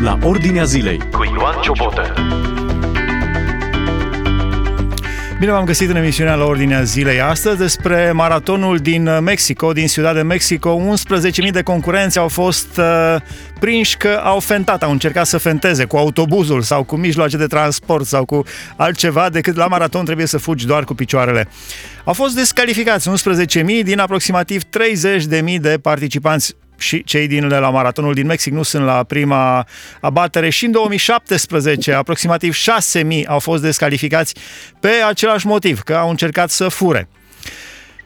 la Ordinea Zilei cu Ioan Ciobotă. Bine v-am găsit în emisiunea la Ordinea Zilei astăzi despre maratonul din Mexico, din Ciudad de Mexico. 11.000 de concurenți au fost uh, prinși că au fentat, au încercat să fenteze cu autobuzul sau cu mijloace de transport sau cu altceva decât la maraton trebuie să fugi doar cu picioarele. Au fost descalificați 11.000 din aproximativ 30.000 de participanți și cei din la maratonul din Mexic nu sunt la prima abatere și în 2017 aproximativ 6.000 au fost descalificați pe același motiv, că au încercat să fure.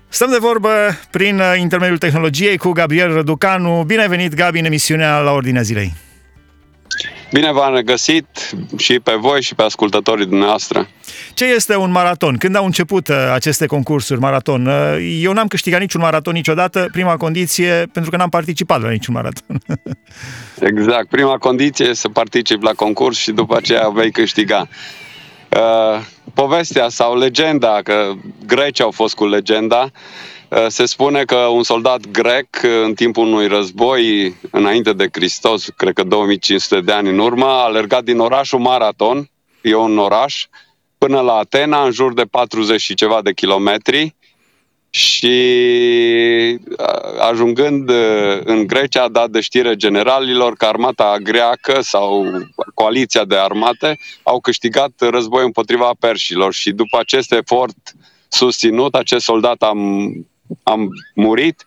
Stăm de vorbă prin intermediul tehnologiei cu Gabriel Răducanu. Bine venit, Gabi, în emisiunea la Ordinea Zilei. Bine v-am găsit și pe voi și pe ascultătorii dumneavoastră. Ce este un maraton? Când au început uh, aceste concursuri maraton? Uh, eu n-am câștigat niciun maraton niciodată, prima condiție, pentru că n-am participat la niciun maraton. exact, prima condiție e să participi la concurs și după aceea vei câștiga. Uh, povestea sau legenda, că grecii au fost cu legenda, uh, se spune că un soldat grec, în timpul unui război, înainte de Hristos, cred că 2500 de ani în urmă, a alergat din orașul Maraton, e un oraș, până la Atena, în jur de 40 și ceva de kilometri, și ajungând în Grecia a dat de știre generalilor că armata greacă sau coaliția de armate au câștigat război împotriva perșilor și după acest efort susținut, acest soldat a, a murit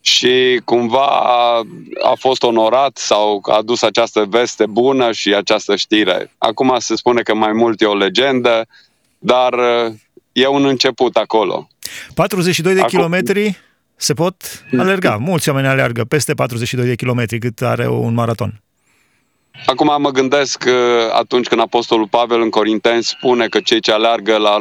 și cumva a, a fost onorat sau a adus această veste bună și această știre. Acum se spune că mai mult e o legendă, dar e un început acolo. 42 de Acum... kilometri se pot alerga. Mulți oameni alergă peste 42 de kilometri cât are un maraton. Acum mă gândesc că atunci când Apostolul Pavel în Corinteni spune că cei ce aleargă la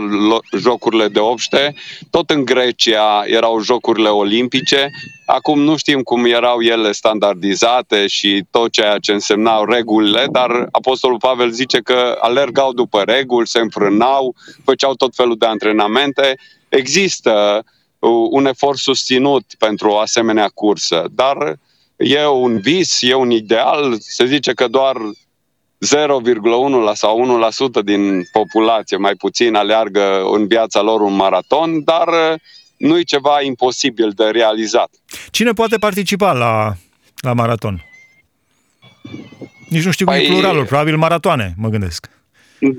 jocurile de obște, tot în Grecia erau jocurile olimpice, acum nu știm cum erau ele standardizate și tot ceea ce însemnau regulile, dar Apostolul Pavel zice că alergau după reguli, se înfrânau, făceau tot felul de antrenamente. Există uh, un efort susținut pentru o asemenea cursă, dar e un vis, e un ideal, se zice că doar 0,1 sau 1% din populație, mai puțin, aleargă în viața lor un maraton, dar uh, nu e ceva imposibil de realizat. Cine poate participa la, la maraton? Nici nu știu păi... cum e păi- pluralul, probabil maratoane, mă gândesc.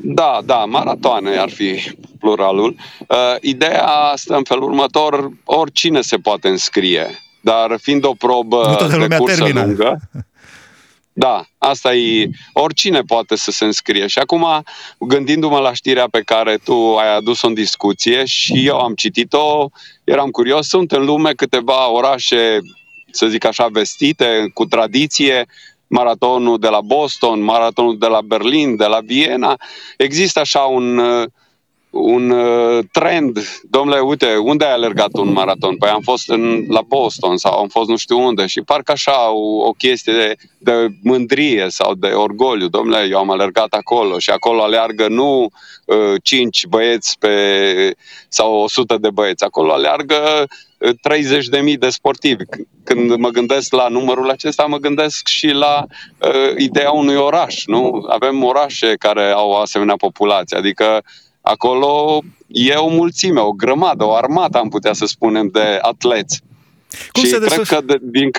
Da, da, maratoane ar fi pluralul. Uh, ideea stă în felul următor, oricine se poate înscrie, dar fiind o probă de cursă termină. lungă, da, asta e, oricine poate să se înscrie. Și acum, gândindu-mă la știrea pe care tu ai adus-o în discuție și eu am citit-o, eram curios, sunt în lume câteva orașe, să zic așa, vestite, cu tradiție, maratonul de la Boston, maratonul de la Berlin, de la Viena. Există așa un, uh, un uh, trend. Domnule, uite, unde ai alergat un maraton? Păi am fost în, la Boston sau am fost nu știu unde și parcă așa o, o chestie de, de mândrie sau de orgoliu. Domnule, eu am alergat acolo și acolo aleargă nu uh, 5 băieți pe, sau 100 de băieți. Acolo aleargă 30.000 de sportivi. Când mă gândesc la numărul acesta, mă gândesc și la uh, ideea unui oraș. Nu? Avem orașe care au o asemenea populație, adică acolo e o mulțime, o grămadă, o armată, am putea să spunem, de atleți. Cum și se cred că de, din,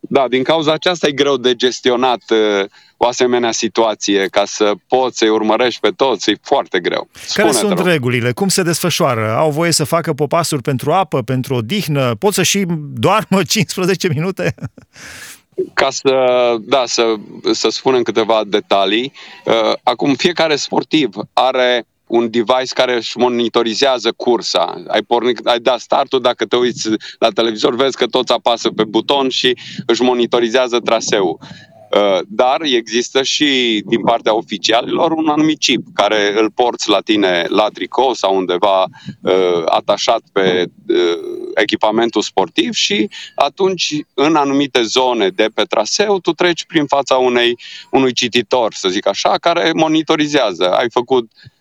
da, din cauza aceasta e greu de gestionat uh, o asemenea situație, ca să poți să-i urmărești pe toți, e foarte greu. Spune, Care sunt regulile? Cum se desfășoară? Au voie să facă popasuri pentru apă, pentru odihnă? Pot să și doarmă 15 minute? Ca să, da, să, să spunem câteva detalii, uh, acum fiecare sportiv are un device care își monitorizează cursa. Ai, pornit, ai dat startul, dacă te uiți la televizor, vezi că toți apasă pe buton și își monitorizează traseul. Uh, dar există și din partea oficialilor un anumit chip care îl porți la tine la tricou sau undeva uh, atașat pe uh, echipamentul sportiv și atunci în anumite zone de pe traseu tu treci prin fața unei, unui cititor, să zic așa, care monitorizează. Ai făcut uh,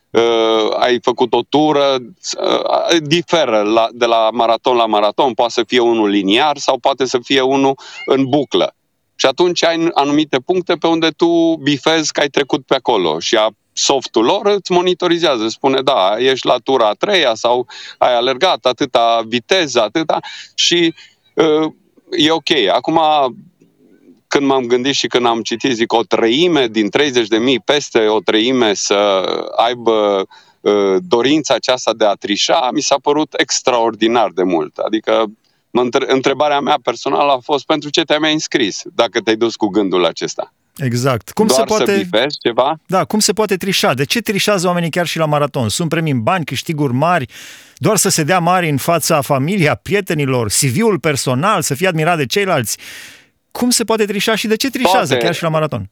ai făcut o tură, uh, diferă la, de la maraton la maraton, poate să fie unul liniar sau poate să fie unul în buclă Și atunci ai anumite puncte pe unde tu bifezi că ai trecut pe acolo și a softul lor îți monitorizează, spune da, ești la tura a treia sau ai alergat atâta viteză, atâta și uh, e ok. Acum, când m-am gândit și când am citit, zic, o treime din 30 de mii, peste o treime să aibă uh, dorința aceasta de a trișa, mi s-a părut extraordinar de mult. Adică întrebarea mea personală a fost pentru ce te-ai mai înscris, dacă te-ai dus cu gândul acesta. Exact. Cum Doar se poate... să bifezi ceva? Da, cum se poate trișa? De ce trișează oamenii chiar și la maraton? Sunt premii în bani, câștiguri mari, doar să se dea mari în fața familia, prietenilor, CV-ul personal, să fie admirat de ceilalți. Cum se poate trișa și de ce trișează poate. chiar și la maraton?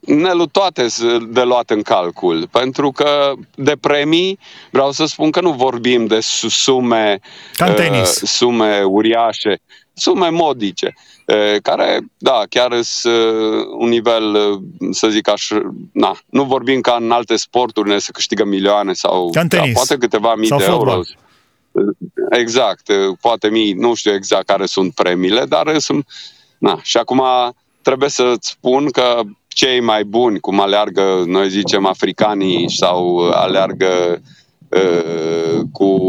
Nelu, toate de luat în calcul, pentru că de premii vreau să spun că nu vorbim de sume, uh, sume uriașe, sume modice, uh, care, da, chiar sunt uh, un nivel, uh, să zic așa, na, nu vorbim ca în alte sporturi ne se câștigă milioane sau da, poate câteva mii sau de fotbal. euro. Exact, uh, poate mii, nu știu exact care sunt premiile, dar sunt, na, și acum trebuie să-ți spun că cei mai buni, cum aleargă, noi zicem, africanii sau aleargă uh, cu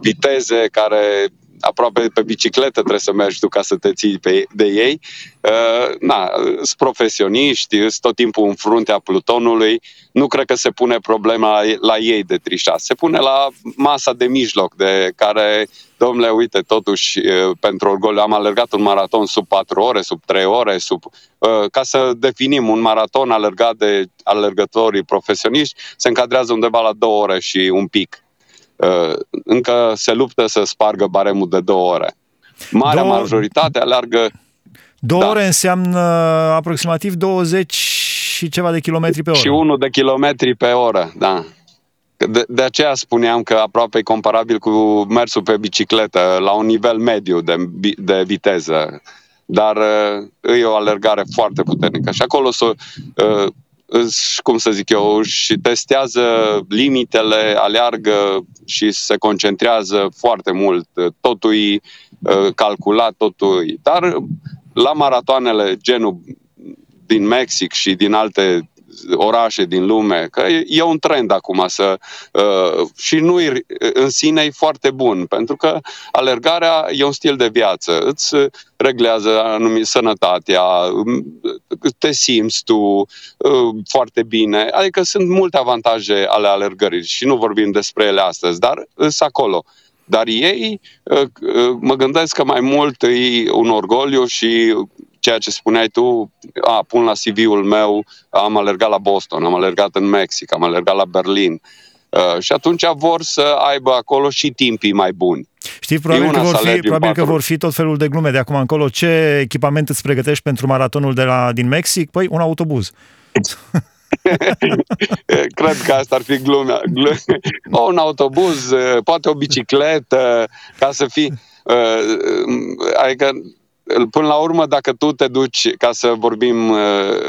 viteze care aproape pe bicicletă trebuie să mergi tu ca să te ții pe, de ei. Uh, na, sunt profesioniști, sunt tot timpul în fruntea plutonului. Nu cred că se pune problema la, la ei de trișat. Se pune la masa de mijloc, de care, domnule, uite, totuși, uh, pentru orgoliu, am alergat un maraton sub 4 ore, sub 3 ore, sub, uh, ca să definim un maraton alergat de alergătorii profesioniști, se încadrează undeva la 2 ore și un pic Uh, încă se luptă să spargă baremul de două ore. Marea două... majoritate alergă... Două da. ore înseamnă aproximativ 20 și ceva de kilometri pe oră. Și unul de kilometri pe oră, da. De, de aceea spuneam că aproape e comparabil cu mersul pe bicicletă la un nivel mediu de, de viteză. Dar uh, e o alergare foarte puternică. Și acolo să, uh, cum să zic eu, și testează limitele, aleargă și se concentrează foarte mult. Totul e uh, calculat, totul e. Dar la maratoanele genul din Mexic și din alte orașe din lume, că e un trend acum să uh, și nu în sine e foarte bun, pentru că alergarea e un stil de viață, îți reglează anumit sănătatea, te simți tu uh, foarte bine, adică sunt multe avantaje ale alergării și nu vorbim despre ele astăzi, dar sunt acolo. Dar ei, uh, uh, mă gândesc că mai mult e un orgoliu și ceea ce spuneai tu, a, pun la CV-ul meu, am alergat la Boston, am alergat în Mexic, am alergat la Berlin. Uh, și atunci vor să aibă acolo și timpii mai buni. Știi, probabil, că vor, fi, probabil că vor fi tot felul de glume de acum încolo. Ce echipament îți pregătești pentru maratonul de la, din Mexic? Păi, un autobuz. Cred că asta ar fi glumea. O, un autobuz, uh, poate o bicicletă, ca să fii... Uh, adică până la urmă, dacă tu te duci, ca să vorbim uh,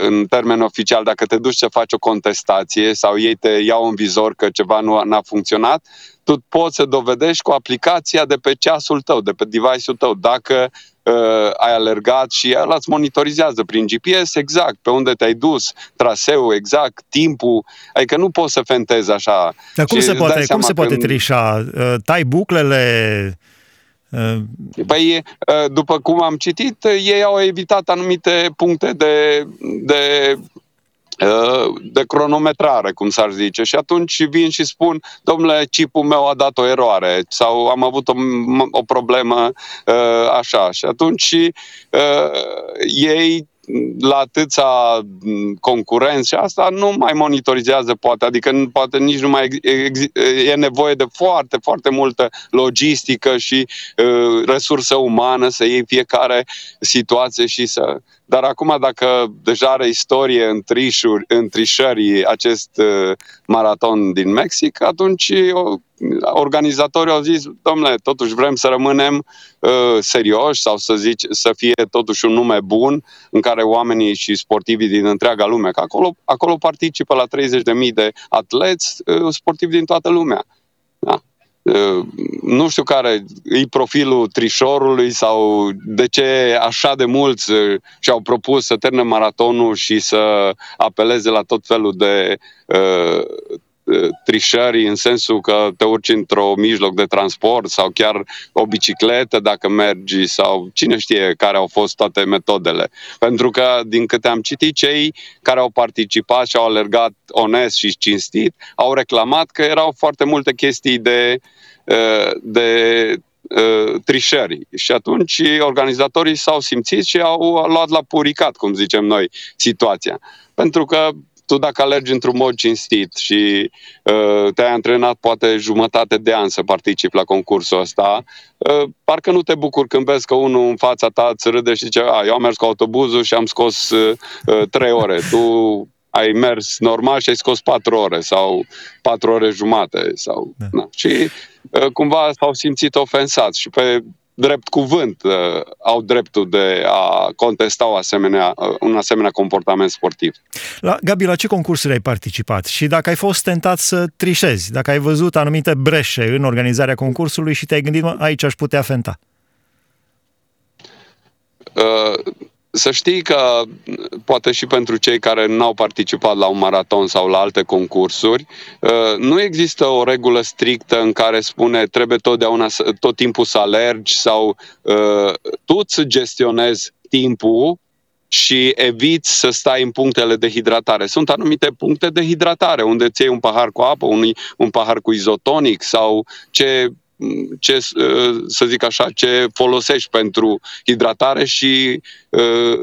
în termen oficial, dacă te duci să faci o contestație sau ei te iau în vizor că ceva nu a funcționat, tu poți să dovedești cu aplicația de pe ceasul tău, de pe device-ul tău, dacă uh, ai alergat și el îți monitorizează prin GPS exact pe unde te-ai dus, traseul exact, timpul, adică nu poți să fentezi așa. Dar cum se poate, cum se poate trișa? Uh, tai buclele, Uh, păi, uh, după cum am citit, ei au evitat anumite puncte de, de uh, de cronometrare, cum s-ar zice. Și atunci vin și spun, domnule, chipul meu a dat o eroare sau am avut o, o problemă așa. Și atunci ei la atâția concurenți și asta nu mai monitorizează poate, adică poate nici nu mai e nevoie de foarte, foarte multă logistică și uh, resursă umană să iei fiecare situație și să dar acum, dacă deja are istorie în, trișuri, în trișării acest uh, maraton din Mexic, atunci uh, organizatorii au zis, domnule, totuși vrem să rămânem uh, serioși sau să, zici, să fie totuși un nume bun în care oamenii și sportivii din întreaga lume, că acolo, acolo participă la 30.000 de atleți uh, sportivi din toată lumea. Da? nu știu care e profilul trișorului sau de ce așa de mulți și-au propus să termine maratonul și să apeleze la tot felul de uh, trișări în sensul că te urci într-o mijloc de transport sau chiar o bicicletă dacă mergi sau cine știe care au fost toate metodele. Pentru că, din câte am citit, cei care au participat și au alergat onest și cinstit au reclamat că erau foarte multe chestii de, de trișări. Și atunci organizatorii s-au simțit și au luat la puricat, cum zicem noi, situația. Pentru că tu dacă alergi într-un mod cinstit și uh, te-ai antrenat poate jumătate de an să participi la concursul ăsta, uh, parcă nu te bucur când vezi că unul în fața ta îți râde și zice, a, eu am mers cu autobuzul și am scos uh, uh, trei ore, tu ai mers normal și ai scos patru ore sau patru ore jumate sau, da. na. și uh, cumva s-au simțit ofensați și pe drept cuvânt uh, au dreptul de a contesta o asemenea, uh, un asemenea comportament sportiv. La, Gabi, la ce concursuri ai participat? Și dacă ai fost tentat să trișezi, dacă ai văzut anumite breșe în organizarea concursului și te-ai gândit, aici aș putea fenta? Uh, să știi că, poate și pentru cei care n-au participat la un maraton sau la alte concursuri, uh, nu există o regulă strictă în care spune trebuie totdeauna, tot timpul să alergi sau uh, tu îți gestionezi timpul și eviți să stai în punctele de hidratare. Sunt anumite puncte de hidratare unde îți iei un pahar cu apă, un, un pahar cu izotonic sau ce ce, uh, să zic așa, ce folosești pentru hidratare și uh,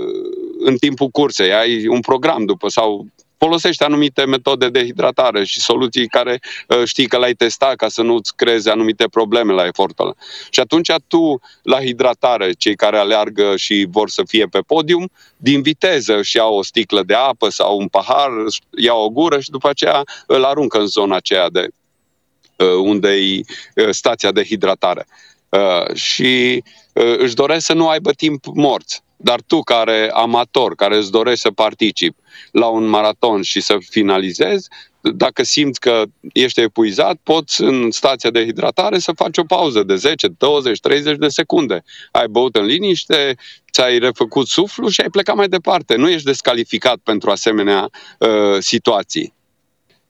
în timpul cursei. Ai un program după sau folosești anumite metode de hidratare și soluții care uh, știi că le-ai testat ca să nu-ți creezi anumite probleme la efortul ăla. Și atunci tu, la hidratare, cei care aleargă și vor să fie pe podium, din viteză și iau o sticlă de apă sau un pahar, iau o gură și după aceea îl aruncă în zona aceea de Uh, unde e uh, stația de hidratare. Uh, și își doresc să nu aibă timp morți. Dar tu, care amator, care îți dorești să participi la un maraton și să finalizezi, dacă simți că ești epuizat, poți în stația de hidratare să faci o pauză de 10, 20, 30 de secunde. Ai băut în liniște, ți-ai refăcut suflu și ai plecat mai departe. Nu ești descalificat pentru asemenea uh, situații.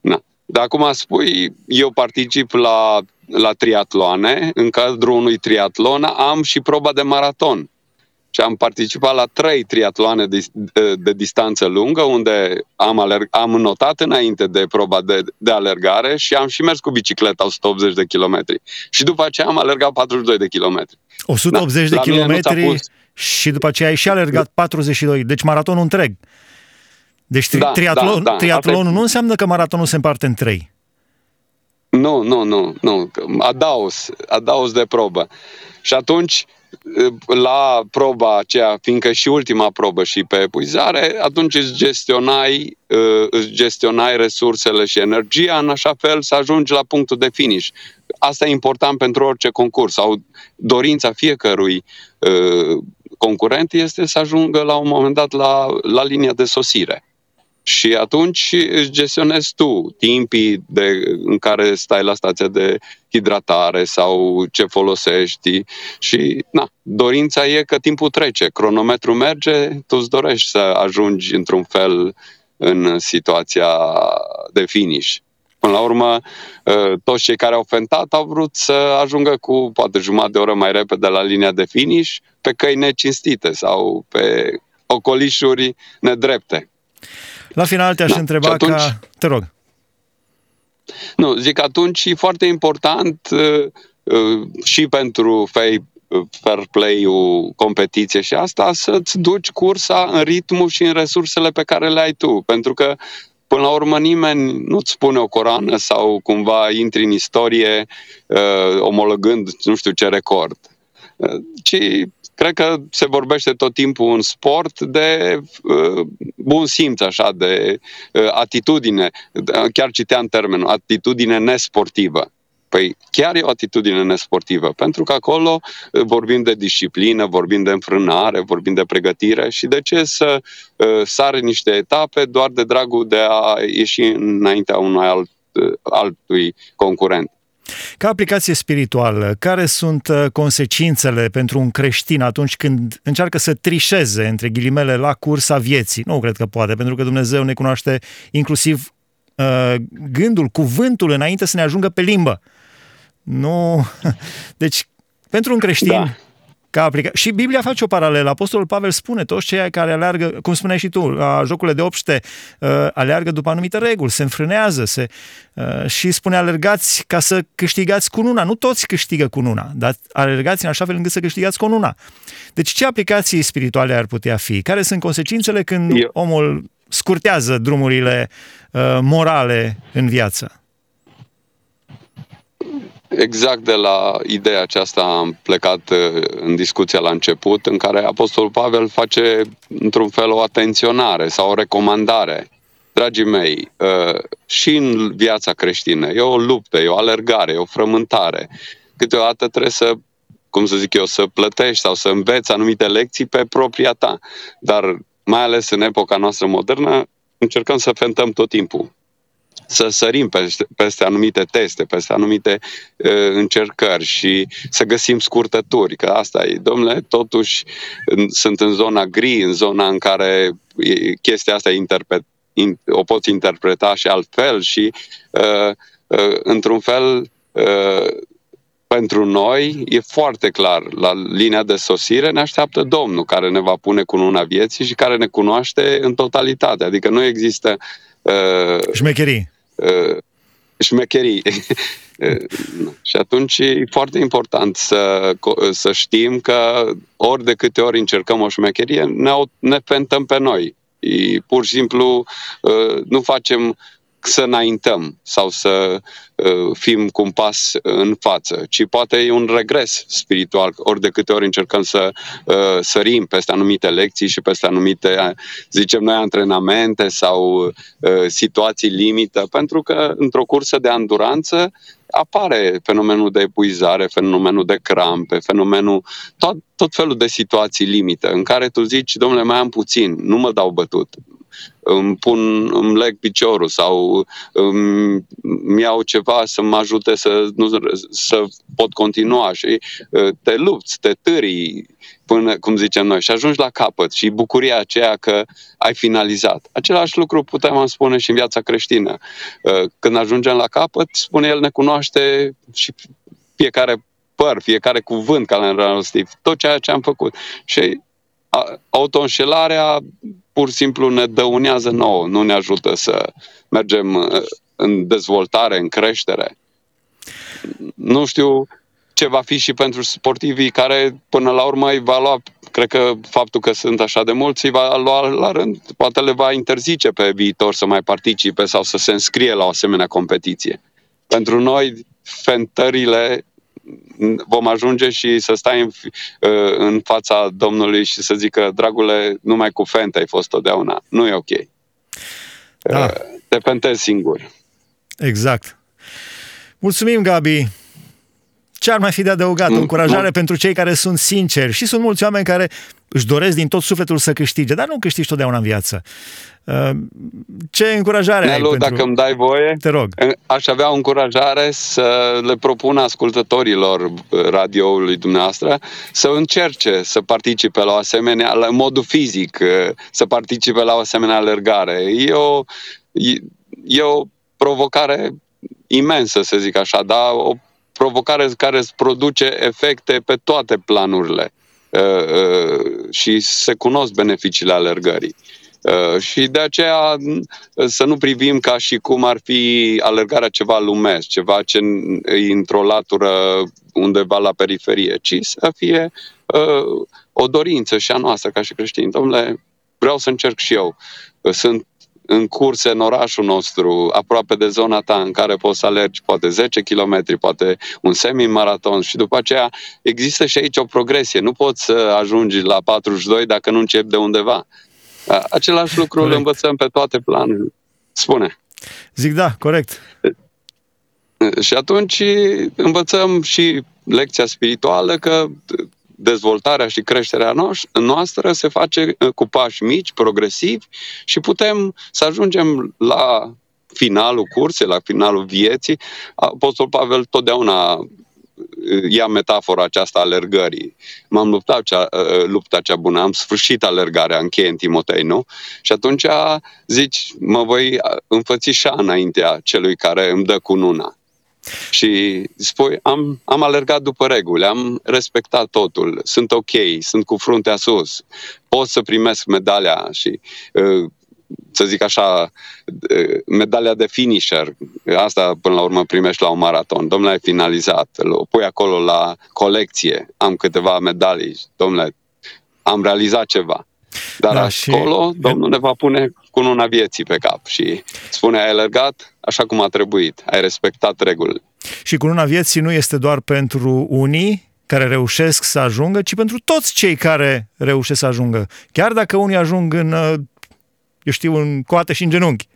Na. Dar acum spui, eu particip la, la triatloane, în cadrul unui triatlon am și proba de maraton. Și am participat la trei triatloane de, de, de distanță lungă, unde am, alerg, am notat înainte de proba de, de alergare și am și mers cu bicicleta 180 de kilometri. Și după aceea am alergat 42 de kilometri. 180 da, de kilometri și după aceea ai și alergat 42, deci maratonul întreg. Deci tri- da, triatlon, da, da. triatlonul nu înseamnă că maratonul se împarte în trei. Nu, nu, nu, nu. Adaos, adaos de probă. Și atunci, la proba aceea, fiindcă și ultima probă și pe epuizare, atunci îți gestionai, îți gestionai resursele și energia în așa fel să ajungi la punctul de finish. Asta e important pentru orice concurs sau dorința fiecărui concurent este să ajungă la un moment dat la, la linia de sosire. Și atunci îți gestionezi tu timpii de, în care stai la stația de hidratare sau ce folosești și na, dorința e că timpul trece, cronometrul merge, tu îți dorești să ajungi într-un fel în situația de finish. Până la urmă, ă, toți cei care au fentat au vrut să ajungă cu poate jumătate de oră mai repede la linia de finish pe căi necinstite sau pe ocolișuri nedrepte. La final te-aș da. întreba atunci, ca... Te rog. Nu, zic atunci e foarte important uh, uh, și pentru fei uh, fair play-ul, competiție și asta, să-ți duci cursa în ritmul și în resursele pe care le ai tu. Pentru că, până la urmă, nimeni nu-ți spune o corană sau cumva intri în istorie uh, omologând nu știu ce record. Uh, ci cred că se vorbește tot timpul în sport de uh, bun simț, așa, de uh, atitudine. Chiar citeam termenul, atitudine nesportivă. Păi chiar e o atitudine nesportivă, pentru că acolo uh, vorbim de disciplină, vorbim de înfrânare, vorbim de pregătire și de ce să uh, sare niște etape doar de dragul de a ieși înaintea unui alt, uh, altui concurent. Ca aplicație spirituală, care sunt uh, consecințele pentru un creștin atunci când încearcă să trișeze, între ghilimele, la cursa vieții? Nu cred că poate, pentru că Dumnezeu ne cunoaște inclusiv uh, gândul, cuvântul, înainte să ne ajungă pe limbă. Nu. Deci, pentru un creștin, da ca aplica... Și Biblia face o paralelă. Apostolul Pavel spune, toți cei care aleargă, cum spuneai și tu, la jocurile de obște, uh, aleargă după anumite reguli, se înfrânează se, uh, și spune alergați ca să câștigați cu una. Nu toți câștigă cu una, dar alergați în așa fel încât să câștigați cu una. Deci ce aplicații spirituale ar putea fi? Care sunt consecințele când Eu. omul scurtează drumurile uh, morale în viață? Exact de la ideea aceasta am plecat uh, în discuția la început, în care Apostolul Pavel face într-un fel o atenționare sau o recomandare. Dragii mei, uh, și în viața creștină e o luptă, e o alergare, e o frământare. Câteodată trebuie să cum să zic eu, să plătești sau să înveți anumite lecții pe propria ta. Dar mai ales în epoca noastră modernă, încercăm să fentăm tot timpul să sărim peste, peste anumite teste, peste anumite uh, încercări și să găsim scurtături, că asta e, domnule, totuși în, sunt în zona gri, în zona în care e, chestia asta interpret, in, o poți interpreta și altfel și uh, uh, într-un fel uh, pentru noi e foarte clar, la linia de sosire ne așteaptă Domnul care ne va pune cu luna vieții și care ne cunoaște în totalitate. Adică nu există uh, șmecherii uh, șmecherii. Uh, și atunci e foarte important să, să știm că ori de câte ori încercăm o șmecherie, ne, ne fentăm pe noi. E, pur și simplu uh, nu facem să înaintăm sau să uh, fim cu un pas în față, ci poate e un regres spiritual, ori de câte ori încercăm să uh, sărim peste anumite lecții și peste anumite, zicem noi, antrenamente sau uh, situații limită, pentru că într-o cursă de anduranță apare fenomenul de epuizare, fenomenul de crampe, fenomenul, tot, tot felul de situații limită în care tu zici, domnule, mai am puțin, nu mă dau bătut, îmi pun, îmi leg piciorul sau îmi, îmi iau ceva să mă ajute să, nu, să pot continua și uh, te lupți, te târii, până, cum zicem noi, și ajungi la capăt și bucuria aceea că ai finalizat. Același lucru putem spune și în viața creștină. Uh, când ajungem la capăt, spune El ne cunoaște și fiecare păr, fiecare cuvânt care l-am rostit, tot ceea ce am făcut. Și autoînșelarea pur și simplu ne dăunează nouă, nu ne ajută să mergem uh, în dezvoltare, în creștere. Nu știu ce va fi și pentru sportivii care până la urmă îi va lua, cred că faptul că sunt așa de mulți îi va lua la rând, poate le va interzice pe viitor să mai participe sau să se înscrie la o asemenea competiție. Pentru noi, fentările vom ajunge și să stai în, uh, în fața Domnului și să zică, dragule, numai cu fente ai fost totdeauna. Nu e ok. Da. Uh, te fentezi singur. Exact. Mulțumim, Gabi. Ce ar mai fi de adăugat? Mm, încurajare mm. pentru cei care sunt sinceri. Și sunt mulți oameni care își doresc din tot sufletul să câștige, dar nu câștigi totdeauna în viață. Uh, ce încurajare Nelu, ai pentru... dacă îmi dai voie, Te rog. aș avea o încurajare să le propun ascultătorilor radioului dumneavoastră să încerce să participe la o asemenea, la modul fizic, uh, să participe la o asemenea alergare. E o, e o provocare imensă, să zic așa, dar o provocare care îți produce efecte pe toate planurile uh, uh, și se cunosc beneficiile alergării. Uh, și de aceea să nu privim ca și cum ar fi alergarea ceva lumesc, ceva ce e într-o latură undeva la periferie, ci să fie o dorință și a noastră ca și creștini. Domnule, vreau să încerc și eu. Sunt în curse în orașul nostru, aproape de zona ta în care poți să alergi poate 10 km, poate un semi-maraton și după aceea există și aici o progresie. Nu poți să ajungi la 42 dacă nu începi de undeva. Același lucru corect. îl învățăm pe toate planurile. Spune. Zic da, corect. Și atunci învățăm și lecția spirituală că dezvoltarea și creșterea noastră se face uh, cu pași mici, progresivi și putem să ajungem la finalul cursei, la finalul vieții, Apostol Pavel totdeauna ia metafora aceasta alergării. M-am luptat cea, lupta cea bună, am sfârșit alergarea, încheie în Timotei, nu? Și atunci zici, mă voi înfățișa înaintea celui care îmi dă cununa. Și spui, am, am alergat după reguli, am respectat totul, sunt ok, sunt cu fruntea sus, pot să primesc medalia și uh, să zic așa, uh, medalia de finisher, asta până la urmă primești la un maraton. Domnule, ai finalizat, o pui acolo la colecție, am câteva medalii, domnule, am realizat ceva. Dar da, acolo și... Domnul ne va pune cu una vieții pe cap și spune, ai alergat așa cum a trebuit, ai respectat regulile. Și cu una vieții nu este doar pentru unii care reușesc să ajungă, ci pentru toți cei care reușesc să ajungă. Chiar dacă unii ajung în, eu știu, în coate și în genunchi.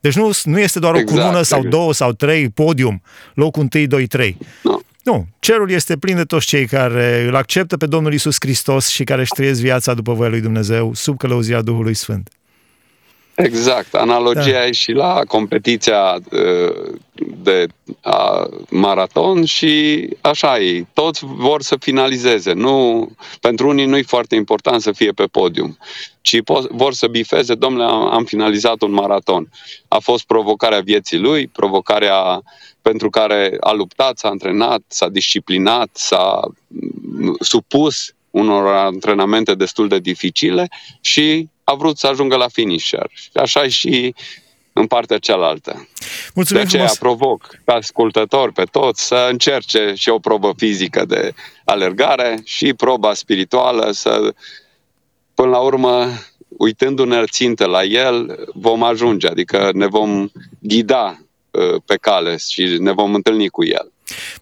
Deci nu, nu este doar exact, o cunună sau exact. două sau trei podium, locul 1, 2, 3. No. Nu, cerul este plin de toți cei care îl acceptă pe Domnul Isus Hristos și care își trăiesc viața după voia lui Dumnezeu sub călăuzia Duhului Sfânt. Exact. Analogia da. e și la competiția uh, de a, maraton și așa e. Toți vor să finalizeze. Nu, pentru unii nu e foarte important să fie pe podium, ci po- vor să bifeze, domnule, am, am finalizat un maraton. A fost provocarea vieții lui, provocarea pentru care a luptat, s-a antrenat, s-a disciplinat, s-a mm, supus unor antrenamente destul de dificile și a vrut să ajungă la finisher. Așa și în partea cealaltă. Mulțumim de aceea frumos. provoc ca ascultător pe toți să încerce și o probă fizică de alergare și proba spirituală să, până la urmă, uitându-ne țintă la el, vom ajunge, adică ne vom ghida uh, pe cale și ne vom întâlni cu el.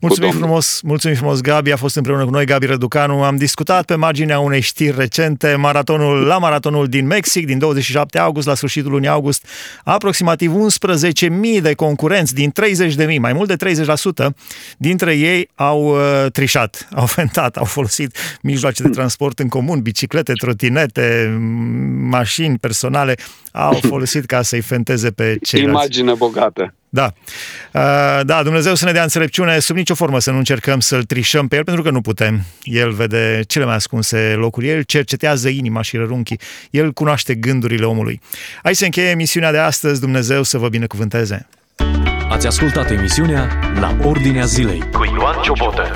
Mulțumim frumos, mulțumim frumos, Gabi a fost împreună cu noi, Gabi Răducanu. Am discutat pe marginea unei știri recente, maratonul, la maratonul din Mexic, din 27 august la sfârșitul lunii august, aproximativ 11.000 de concurenți din 30.000, mai mult de 30% dintre ei au uh, trișat, au fentat, au folosit mijloace de transport în comun, biciclete, trotinete, mașini personale, au folosit ca să-i fenteze pe ceilalți. Imagine bogată. Da. Uh, da, Dumnezeu să ne dea înțelepciune, sub nicio formă să nu încercăm să-L trișăm pe El, pentru că nu putem. El vede cele mai ascunse locuri, El cercetează inima și rărunchii, El cunoaște gândurile omului. Hai să încheie emisiunea de astăzi, Dumnezeu să vă binecuvânteze. Ați ascultat emisiunea La Ordinea Zilei cu Ioan Ciobotă.